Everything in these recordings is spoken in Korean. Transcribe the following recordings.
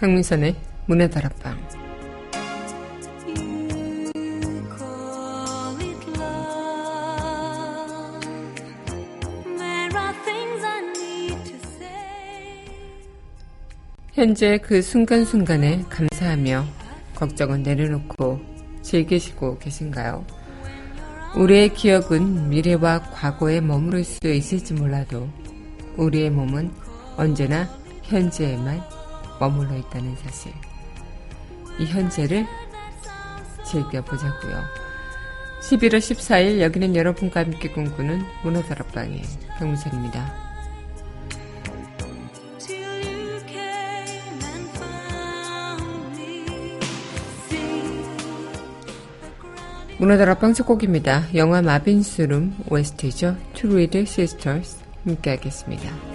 강민선의 문화다락방 현재 그 순간순간에 감사하며 걱정은 내려놓고 즐기시고 계신가요? 우리의 기억은 미래와 과거에 머무를 수 있을지 몰라도 우리의 몸은 언제나 현재에만 머물러 있다는 사실. 이 현재를 즐겨보자고요. 11월 14일 여기는 여러분과 함께 꿈꾸는 문화다락방의 경무선입니다. 문화다락방 첫 곡입니다. 영화 마빈스룸 OST죠. Read Sisters 함께 하겠습니다.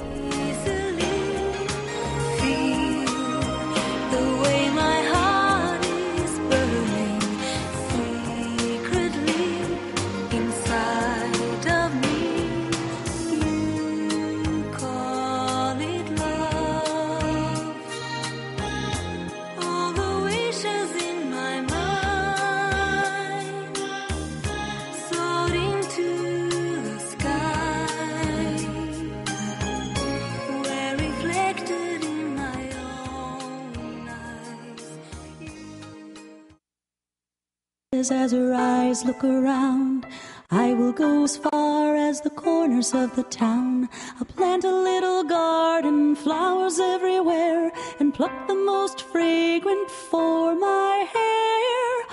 The town. I'll plant a little garden, flowers everywhere, and pluck the most fragrant for my hair.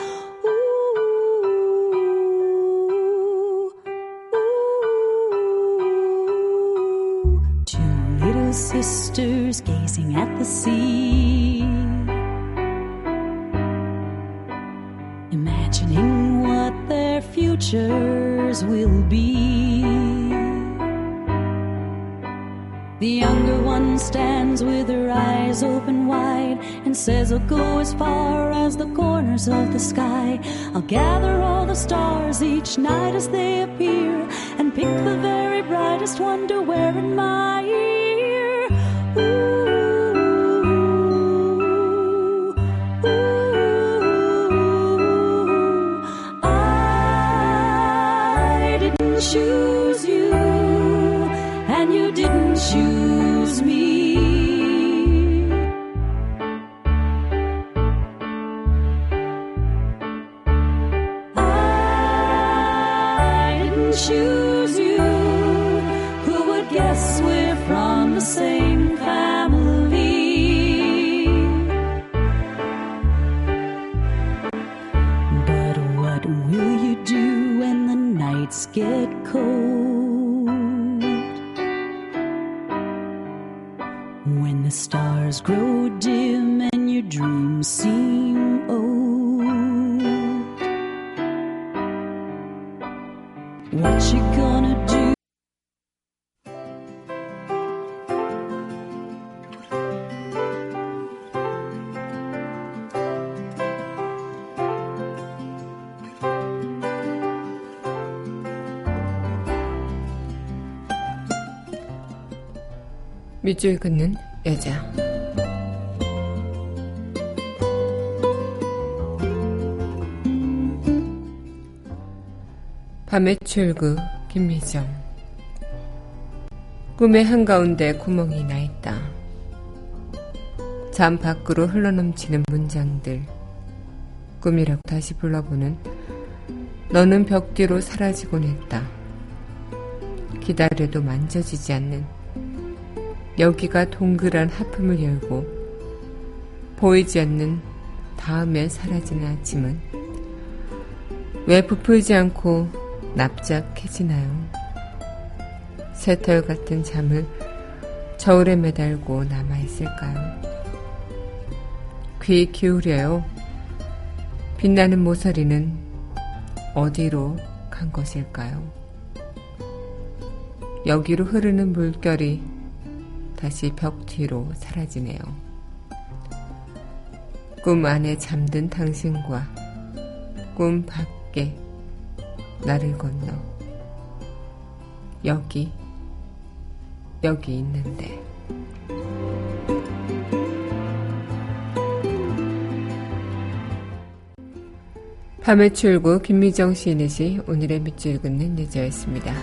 Ooh, ooh. Two little sisters gazing at the sea. Imagining what their futures will be. The younger one stands with her eyes open wide and says, I'll go as far as the corners of the sky. I'll gather all the stars each night as they appear and pick the very brightest one to wear in my ear. 밑줄 긋는 여자. 밤의 출구 김미정 꿈의 한가운데 구멍이 나 있다. 잠 밖으로 흘러넘치는 문장들 꿈이라고 다시 불러보는 너는 벽 뒤로 사라지곤 했다. 기다려도 만져지지 않는 여기가 동그란 하품을 열고 보이지 않는 다음에 사라지는 아침은 왜 부풀지 않고 납작해지나요? 새털 같은 잠을 저울에 매달고 남아있을까요? 귀 기울여요. 빛나는 모서리는 어디로 간 것일까요? 여기로 흐르는 물결이 다시 벽 뒤로 사라지네요. 꿈 안에 잠든 당신과 꿈 밖에 나를 건너 여기 여기 있는데 밤의 출구 김미정 시인의 시 오늘의 밑줄 긋는 여자였습니다.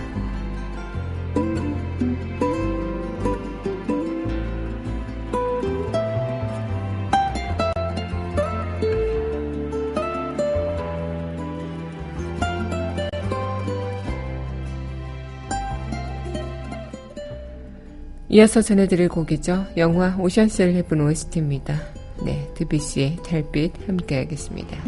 이어서 전해드릴 곡이죠. 영화 오션스 11 OST입니다. 네, 드비씨의 달빛 함께 하겠습니다.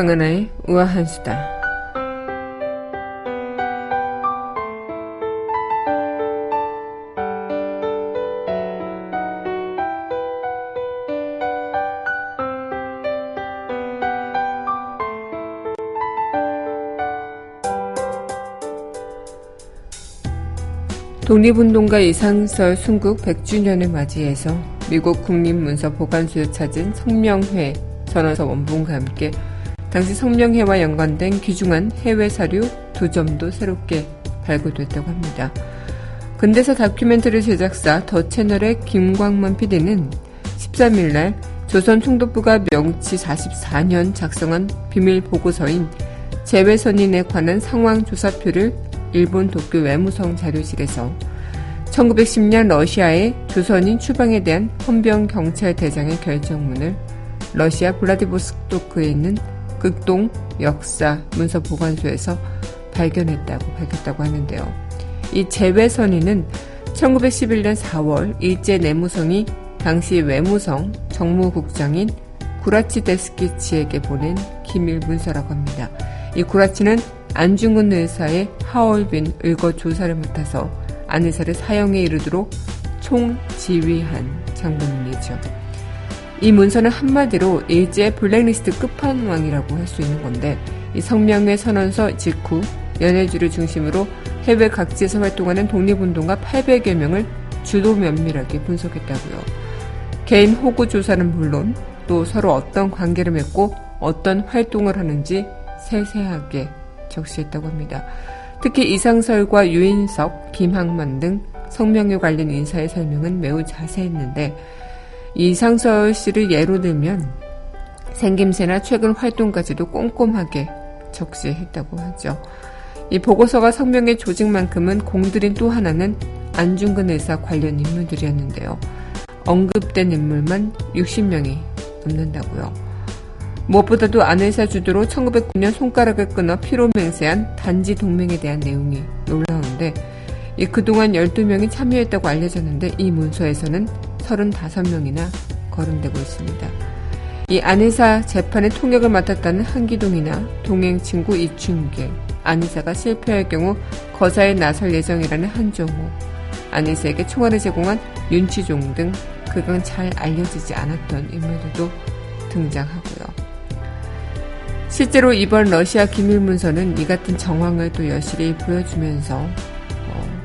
강은하의 우아한 수다. 독립운동가 이상설 순국 100주년을 맞이해서 미국 국립문서 보관소에 찾은 성명회 전원서 원본과 함께 당시 성명회와 연관된 귀중한 해외 사료 두 점도 새롭게 발굴됐다고 합니다. 근대사 다큐멘터리 제작사 더 채널의 김광만 PD는 13일날 조선 총독부가 명치 44년 작성한 비밀 보고서인 재외선인에 관한 상황 조사표를 일본 도쿄 외무성 자료실에서 1910년 러시아의 조선인 추방에 대한 헌병 경찰 대장의 결정문을 러시아 블라디보스토크에 있는 극동 역사 문서 보관소에서 발견했다고 밝혔다고 하는데요. 이 재외선인은 1911년 4월 일제 내무성이 당시 외무성 정무국장인 구라치 데스키치에게 보낸 기밀 문서라고 합니다. 이 구라치는 안중근 의사의 하얼빈 의거 조사를 맡아서 안 의사를 사형에 이르도록 총지휘한 장본인이죠. 이 문서는 한마디로 일제 블랙리스트 끝판왕이라고 할 수 있는 건데 이 성명회 선언서 직후 연해주를 중심으로 해외 각지에서 활동하는 독립운동가 800여 명을 주도 면밀하게 분석했다고요. 개인 호구 조사는 물론 또 서로 어떤 관계를 맺고 어떤 활동을 하는지 세세하게 적시했다고 합니다. 특히 이상설과 유인석, 김학만 등 성명에 관련 인사의 설명은 매우 자세했는데 이상설 씨를 예로 들면 생김새나 최근 활동까지도 꼼꼼하게 적시했다고 하죠. 이 보고서가 성명의 조직만큼은 공들인 또 하나는 안중근 의사 관련 인물들이었는데요. 언급된 인물만 60명이 넘는다고요. 무엇보다도 안 의사 주도로 1909년 손가락을 끊어 피로 맹세한 단지 동맹에 대한 내용이 놀라운데 그동안 12명이 참여했다고 알려졌는데 이 문서에서는 35명이나 거론되고 있습니다. 이 안의사 재판의 통역을 맡았다는 한기동이나 동행 친구 이춘길, 안의사가 실패할 경우 거사에 나설 예정이라는 한종호, 안의사에게 총알을 제공한 윤치종 등 그간 잘 알려지지 않았던 인물들도 등장하고요. 실제로 이번 러시아 기밀 문서는 이 같은 정황을 또 여실히 보여주면서 어,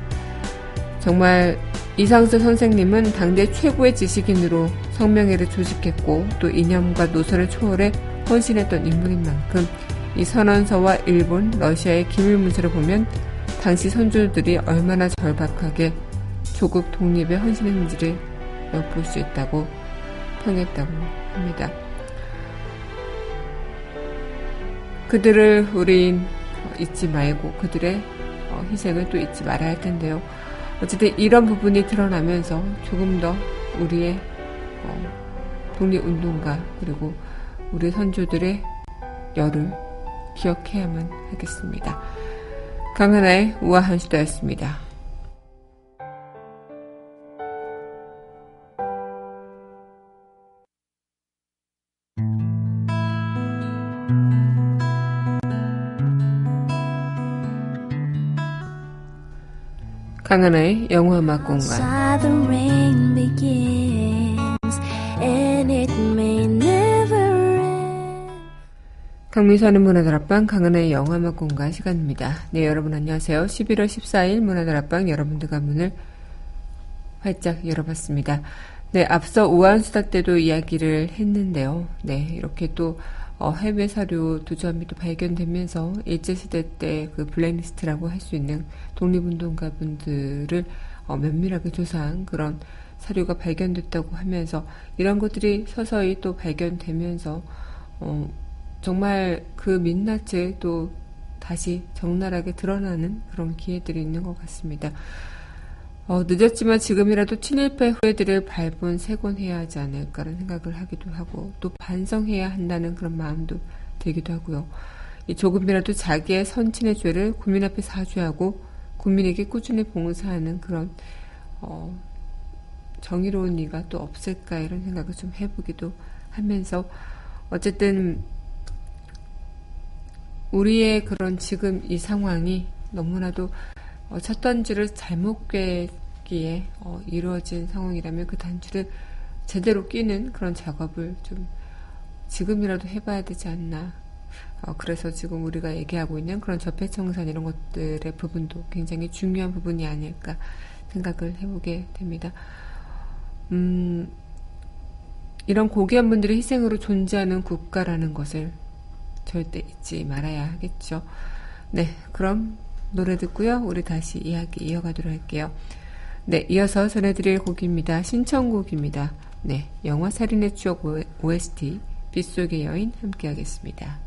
정말 이상수 선생님은 당대 최고의 지식인으로 성명회를 조직했고 또 이념과 노선을 초월해 헌신했던 인물인 만큼 이 선언서와 일본, 러시아의 기밀 문서를 보면 당시 선조들이 얼마나 절박하게 조국 독립에 헌신했는지를 엿볼 수 있다고 평했다고 합니다. 그들을 우린 잊지 말고 그들의 어, 희생을 또 잊지 말아야 할 텐데요. 어쨌든 이런 부분이 드러나면서 조금 더 우리의 어, 독립운동가 그리고 우리 선조들의 열을 기억해야만 하겠습니다. 강하나의 우아한 시대였습니다. 강하나의 영화 음악 공간 강민선의 문화다락방 강하나의 영화 음악 공간 시간입니다. 네 여러분 안녕하세요. 11월 14일 문화다락방 여러분들과 문을 활짝 열어봤습니다. 네 앞서 우한수다 때도 이야기를 했는데요. 네 이렇게 또 어, 해외 사료 두 점이 또 발견되면서 일제시대 때 그 블랙리스트라고 할 수 있는 독립운동가 분들을 어, 면밀하게 조사한 그런 사료가 발견됐다고 하면서 이런 것들이 서서히 또 발견되면서 어, 정말 그 민낯을 또 다시 적나라하게 드러나는 그런 기회들이 있는 것 같습니다. 어, 늦었지만 지금이라도 친일파 후예들을 발본세곤해야 하지 않을까라는 생각을 하기도 하고 또 반성해야 한다는 그런 마음도 들기도 하고요. 조금이라도 자기의 선친의 죄를 국민 앞에 사죄하고 국민에게 꾸준히 봉사하는 그런 어, 정의로운 이가 또 없을까 이런 생각을 좀 해보기도 하면서 어쨌든 우리의 그런 지금 이 상황이 너무나도 어, 첫 단추를 잘못 꿰기에 어, 이루어진 상황이라면 그 단추를 제대로 끼는 그런 작업을 좀 지금이라도 해봐야 되지 않나. 어, 그래서 지금 우리가 얘기하고 있는 그런 적폐청산 이런 것들의 부분도 굉장히 중요한 부분이 아닐까 생각을 해보게 됩니다. 음, 이런 고귀한 분들의 희생으로 존재하는 국가라는 것을 절대 잊지 말아야 하겠죠. 네, 그럼 노래 듣고요. 우리 다시 이야기 이어가도록 할게요. 네, 이어서 전해드릴 곡입니다. 신청곡입니다. 네, 영화 살인의 추억 OST 빗속의 여인 함께 하겠습니다.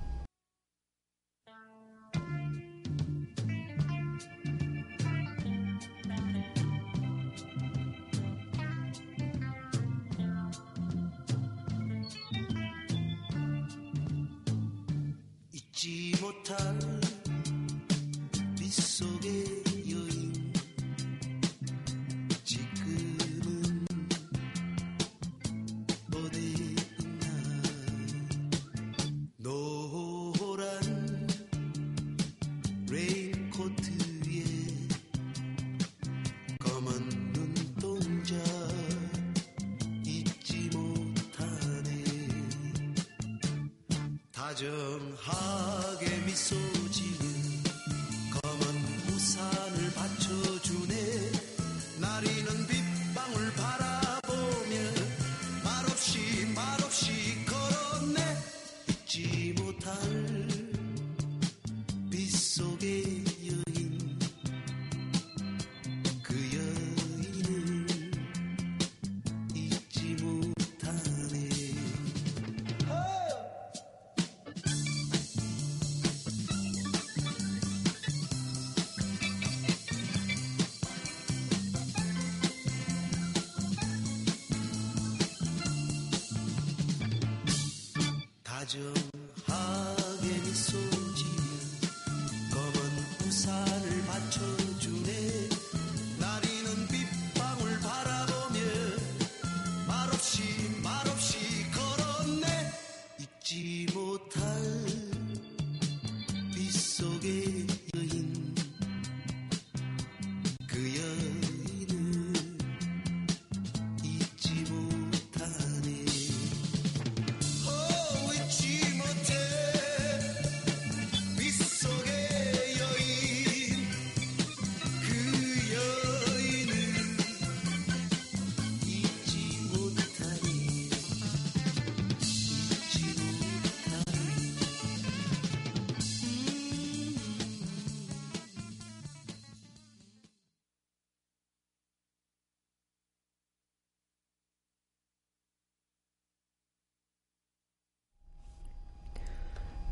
잊지 못할 다정하게 미소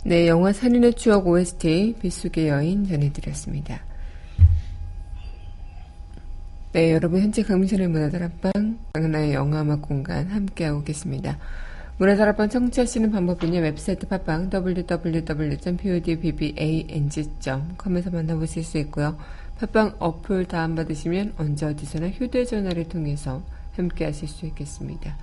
네, 영화 살인의 추억 OST 빗속의 여인 전해드렸습니다. 네, 여러분 현재 강민선의 문화다락방 강나의 영화음악 공간 함께하고 계십니다. 문화다락방 청취하시는 방법은요. 웹사이트 팟빵 www.podbbang.com에서 만나보실 수 있고요. 팟빵 어플 다운받으시면 언제 어디서나 휴대전화를 통해서 함께하실 수 있겠습니다.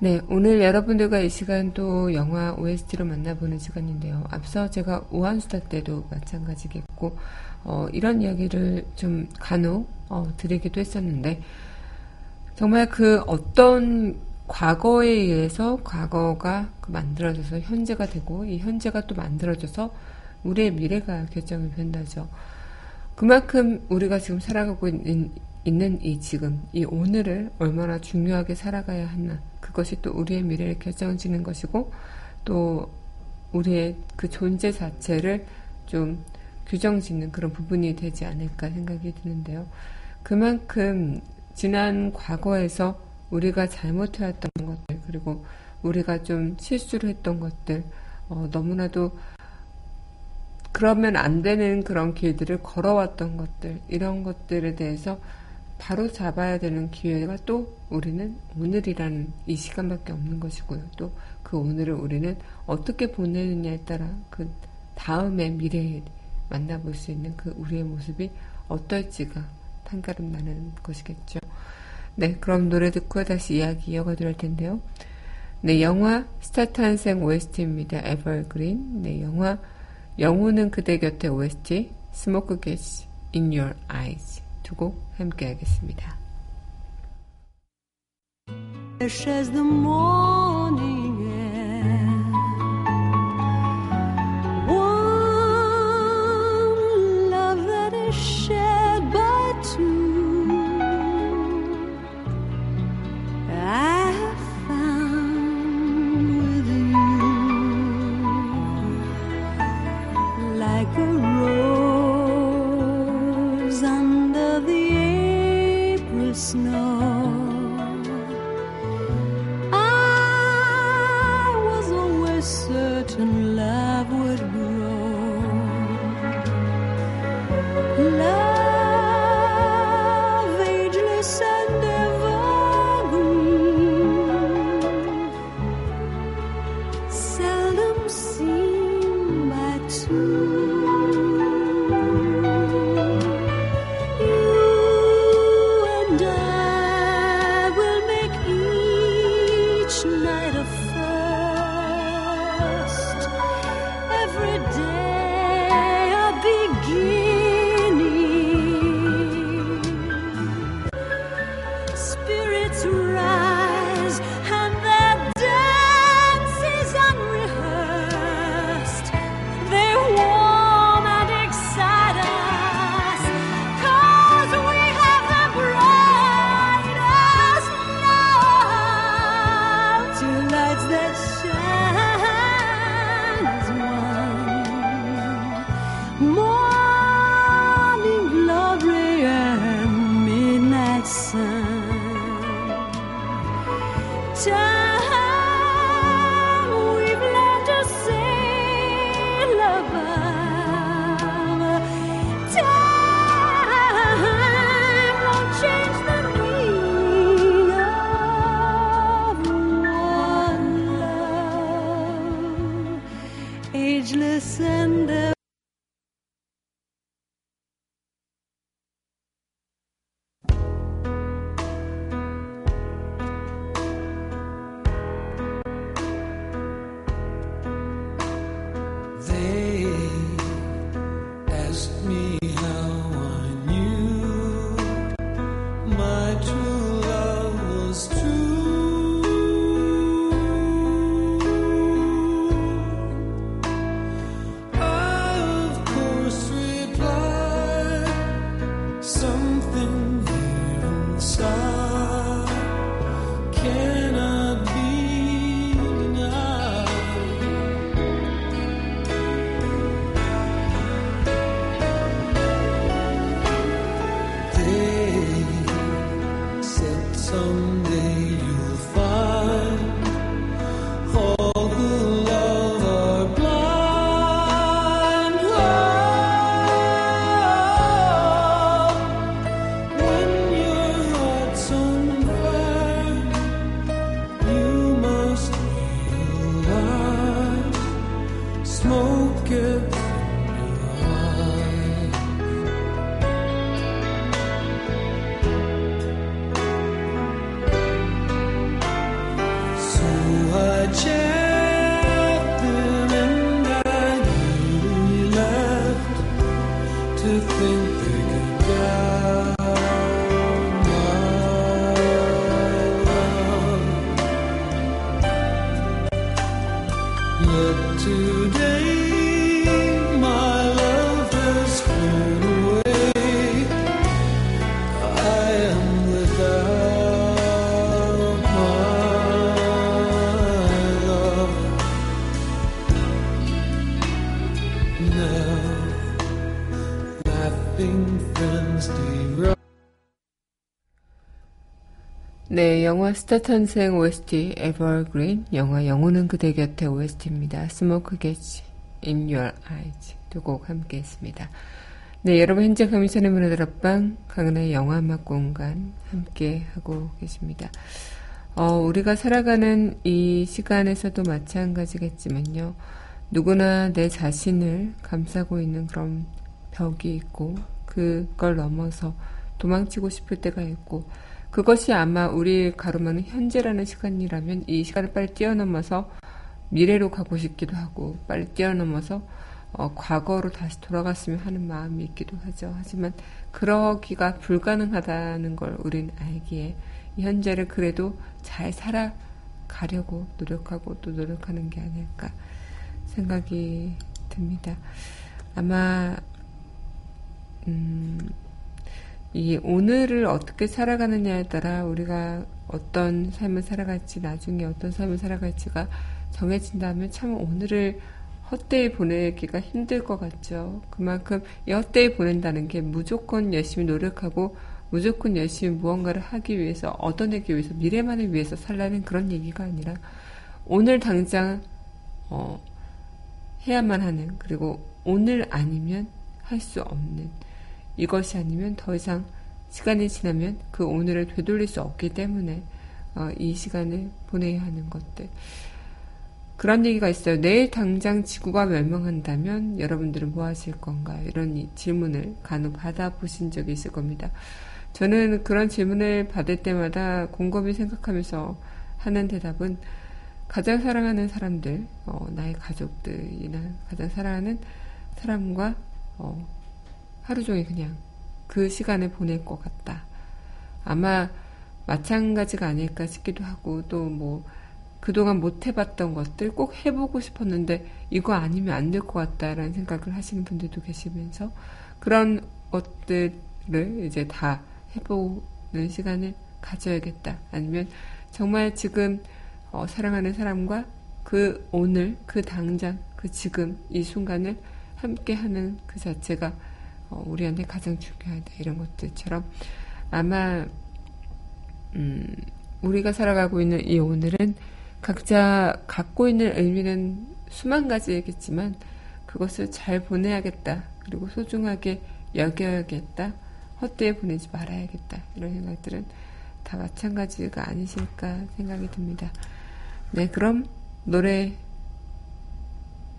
네, 오늘 여러분들과 이 시간 또 영화 OST로 만나보는 시간인데요. 앞서 제가 우한수다 때도 마찬가지겠고, 어, 이런 이야기를 좀 간혹, 어, 드리기도 했었는데, 정말 그 어떤 과거에 의해서 과거가 그 만들어져서 현재가 되고, 이 현재가 또 만들어져서 우리의 미래가 결정이 된다죠. 그만큼 우리가 지금 살아가고 있는, 있는 이 지금, 이 오늘을 얼마나 중요하게 살아가야 하나. 그것이 또 우리의 미래를 결정짓는 것이고, 또 우리의 그 존재 자체를 좀 규정 짓는 그런 부분이 되지 않을까 생각이 드는데요. 그만큼 지난 과거에서 우리가 잘못해왔던 것들, 그리고 우리가 좀 실수를 했던 것들, 어, 너무나도 그러면 안 되는 그런 길들을 걸어왔던 것들, 이런 것들에 대해서 바로 잡아야 되는 기회가 또 우리는 오늘이라는 이 시간밖에 없는 것이고요. 또 그 오늘을 우리는 어떻게 보내느냐에 따라 그 다음의 미래에 만나볼 수 있는 그 우리의 모습이 어떨지가 판가름 나는 것이겠죠. 네, 그럼 노래 듣고 다시 이야기 이어가도록 할 텐데요. 네, 영화 스타 탄생 OST입니다. 에버그린. 네, 영화 영혼은 그대 곁에 OST 스모크 게시 In Your Eyes. 두 곡 함께 하겠습니다. As the morning ageless and 네, 영화 스타 탄생 OST 에버그린, 영화 영혼은 그대 곁에 OST입니다. Smoke Gets in Your Eyes 두 곡 함께 했습니다. 네, 여러분 현재 감미선의 문화들 앞방 강은의 영화 음악 공간 함께 하고 계십니다. 어, 우리가 살아가는 이 시간에서도 마찬가지겠지만요. 누구나 내 자신을 감싸고 있는 그런 벽이 있고 그걸 넘어서 도망치고 싶을 때가 있고 그것이 아마 우리 가로막는 현재라는 시간이라면 이 시간을 빨리 뛰어넘어서 미래로 가고 싶기도 하고 빨리 뛰어넘어서 어, 과거로 다시 돌아갔으면 하는 마음이 있기도 하죠. 하지만 그러기가 불가능하다는 걸 우린 알기에 이 현재를 그래도 잘 살아가려고 노력하고 또 노력하는 게 아닐까 생각이 듭니다. 아마 음, 이 오늘을 어떻게 살아가느냐에 따라 우리가 어떤 삶을 살아갈지 나중에 어떤 삶을 살아갈지가 정해진다면 참 오늘을 헛되이 보내기가 힘들 것 같죠. 그만큼 이 헛되이 보낸다는 게 무조건 열심히 노력하고 무조건 열심히 무언가를 하기 위해서 얻어내기 위해서 미래만을 위해서 살라는 그런 얘기가 아니라 오늘 당장 어, 해야만 하는 그리고 오늘 아니면 할 수 없는 이것이 아니면 더 이상 시간이 지나면 그 오늘을 되돌릴 수 없기 때문에 어, 이 시간을 보내야 하는 것들. 그런 얘기가 있어요. 내일 당장 지구가 멸망한다면 여러분들은 뭐 하실 건가요? 이런 질문을 간혹 받아보신 적이 있을 겁니다. 저는 그런 질문을 받을 때마다 곰곰이 생각하면서 하는 대답은 가장 사랑하는 사람들, 어, 나의 가족들이나 가장 사랑하는 사람과 어, 하루 종일 그냥 그 시간을 보낼 것 같다. 아마 마찬가지가 아닐까 싶기도 하고 또 뭐 그동안 못 해봤던 것들 꼭 해보고 싶었는데 이거 아니면 안 될 것 같다라는 생각을 하시는 분들도 계시면서 그런 것들을 이제 다 해보는 시간을 가져야겠다. 아니면 정말 지금 어, 사랑하는 사람과 그 오늘, 그 당장, 그 지금 이 순간을 함께 하는 그 자체가 어, 우리한테 가장 중요하다 이런 것들처럼 아마 음, 우리가 살아가고 있는 이 오늘은 각자 갖고 있는 의미는 수만 가지겠지만 그것을 잘 보내야겠다 그리고 소중하게 여겨야겠다 헛되이 보내지 말아야겠다 이런 생각들은 다 마찬가지가 아니실까 생각이 듭니다. 네 그럼 노래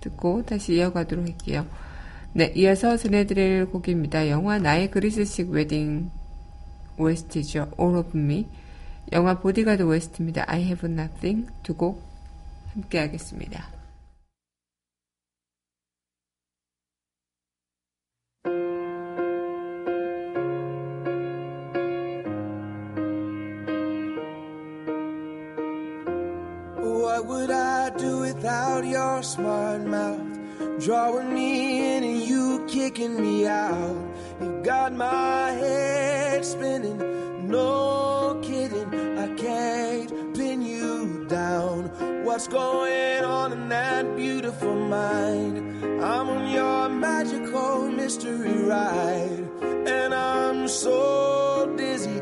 듣고 다시 이어가도록 할게요. 네, 이어서 전해드릴 곡입니다. 영화 나의 그리스식 웨딩 OST죠. All of Me. 영화 보디가드 OST입니다. I have nothing. 두 곡 함께 하겠습니다. What would I do without your smart mouth? Drawing me in and you kicking me out. You got my head spinning, no kidding. I can't pin you down. What's going on in that beautiful mind? I'm on your magical mystery ride, and I'm so dizzy,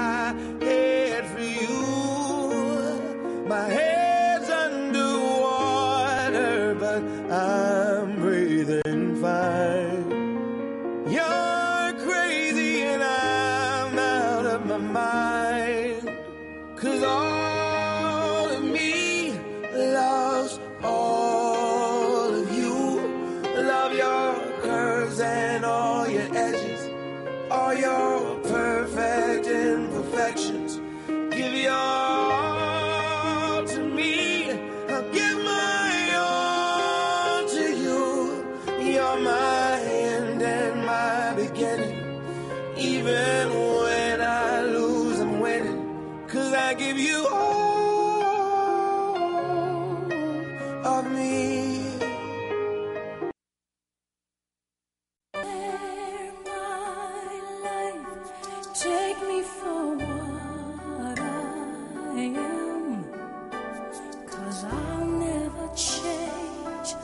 I'll never change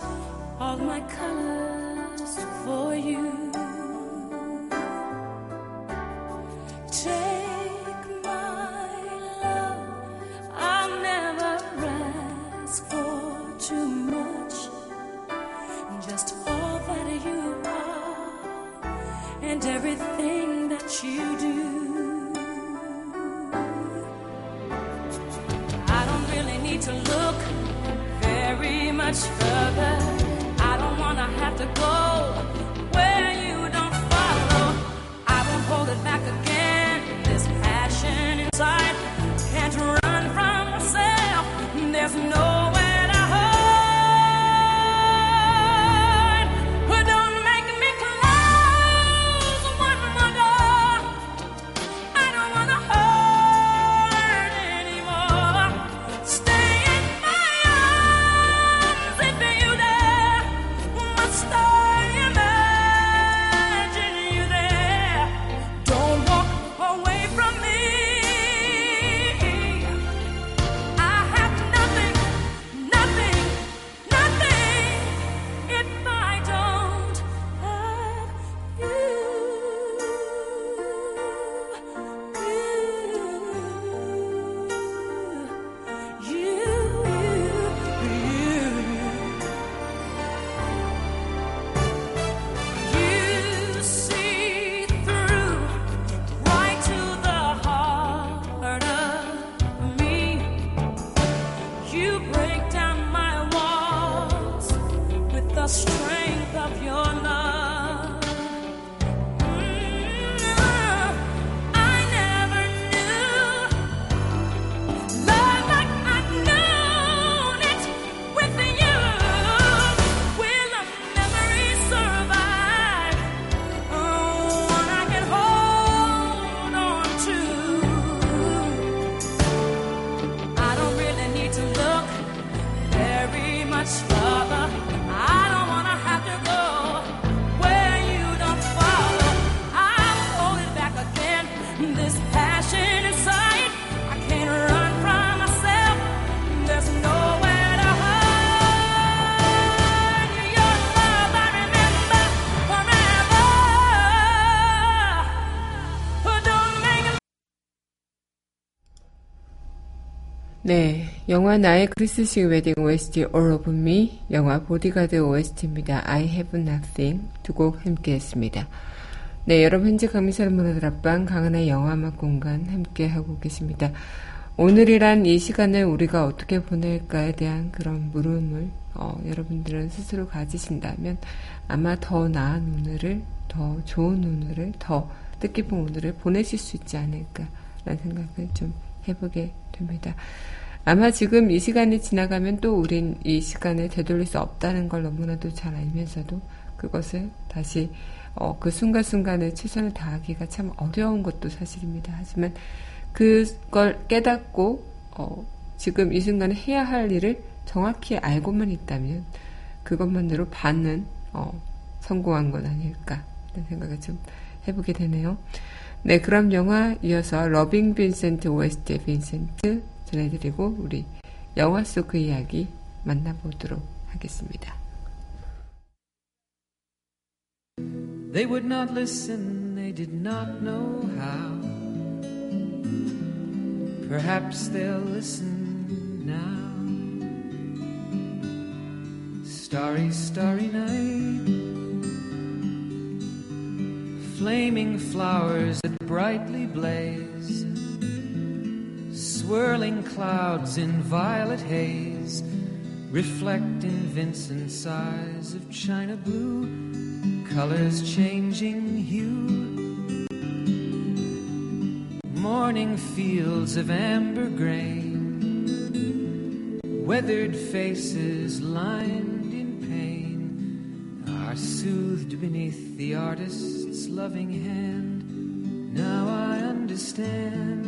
all my colors for you. 네. 영화 나의 크리스식 웨딩 OST All of Me, 영화 보디가드 OST입니다. I have nothing 두 곡 함께 했습니다. 네, 여러분 현재 강미사를 문화들 앞방 강한의 영화음악 공간 함께 하고 계십니다. 오늘이란 이 시간을 우리가 어떻게 보낼까에 대한 그런 물음을 어, 여러분들은 스스로 가지신다면 아마 더 나은 오늘을, 더 좋은 오늘을, 더 뜻깊은 오늘을 보내실 수 있지 않을까라는 생각을 좀 해보게 됩니다. 아마 지금 이 시간이 지나가면 또 우린 이 시간을 되돌릴 수 없다는 걸 너무나도 잘 알면서도 그것을 다시 어, 그 순간순간에 최선을 다하기가 참 어려운 것도 사실입니다. 하지만 그걸 깨닫고 어, 지금 이 순간에 해야 할 일을 정확히 알고만 있다면 그것만으로 반은 어, 성공한 건 아닐까 라는 생각을 좀 해보게 되네요. 네, 그럼 영화 이어서 러빙 빈센트 OST 빈센트 전해드리고 우리 영화 속 그 이야기 만나보도록 하겠습니다. They would not listen, they did not know how. Perhaps they'll listen now. Starry, starry night. Flaming flowers that brightly blaze. Swirling clouds in violet haze. Reflect in Vincent's eyes of china blue. Colors changing hue. Morning fields of amber grain, weathered faces lined in pain are soothed beneath the artist's loving hand. Now I understand.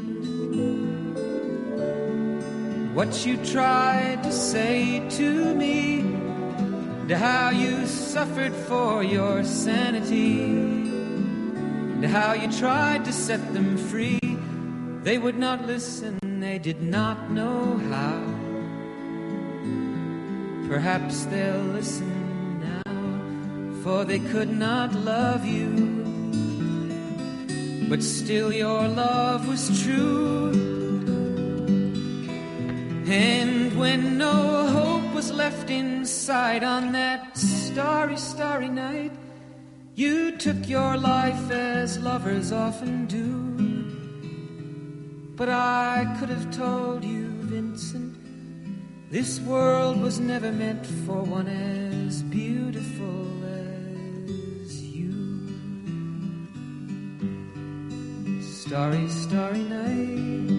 What you tried to say to me, and how you suffered for your sanity, and how you tried to set them free. They would not listen, they did not know how. Perhaps they'll listen now, for they could not love you. But still, your love was true. And when no hope was left inside on that starry, starry night, you took your life as lovers often do. But I could have told you, Vincent, this world was never meant for one as beautiful as you. Starry, starry night.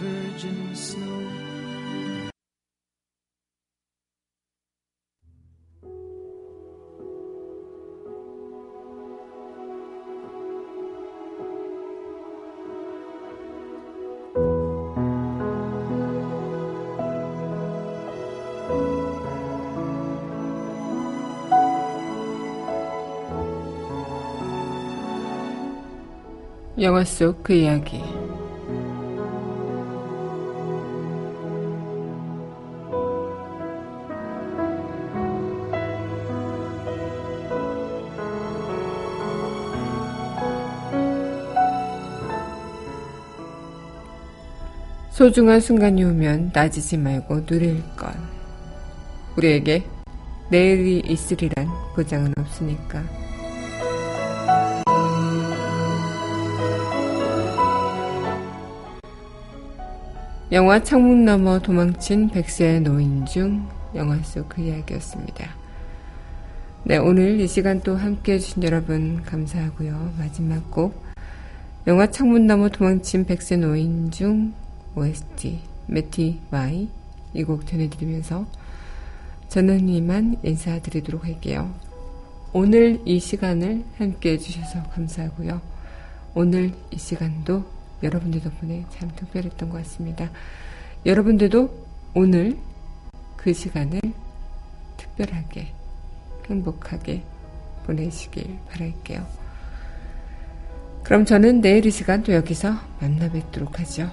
virgin snow. 영화 속 그 이야기. 소중한 순간이 오면 따지지 말고 누릴 것. 우리에게 내일이 있으리란 보장은 없으니까. 영화 창문 너머 도망친 백세의 노인 중 영화 속 그 이야기였습니다. 네, 오늘 이 시간 또 함께 해주신 여러분 감사하고요. 마지막 곡 영화 창문 너머 도망친 백세 노인 중 OST 메티 와이 이 곡 전해드리면서 저는 이만 인사드리도록 할게요. 오늘 이 시간을 함께 해주셔서 감사하고요. 오늘 이 시간도 여러분들 덕분에 참 특별했던 것 같습니다. 여러분들도 오늘 그 시간을 특별하게 행복하게 보내시길 바랄게요. 그럼 저는 내일 이 시간 또 여기서 만나 뵙도록 하죠.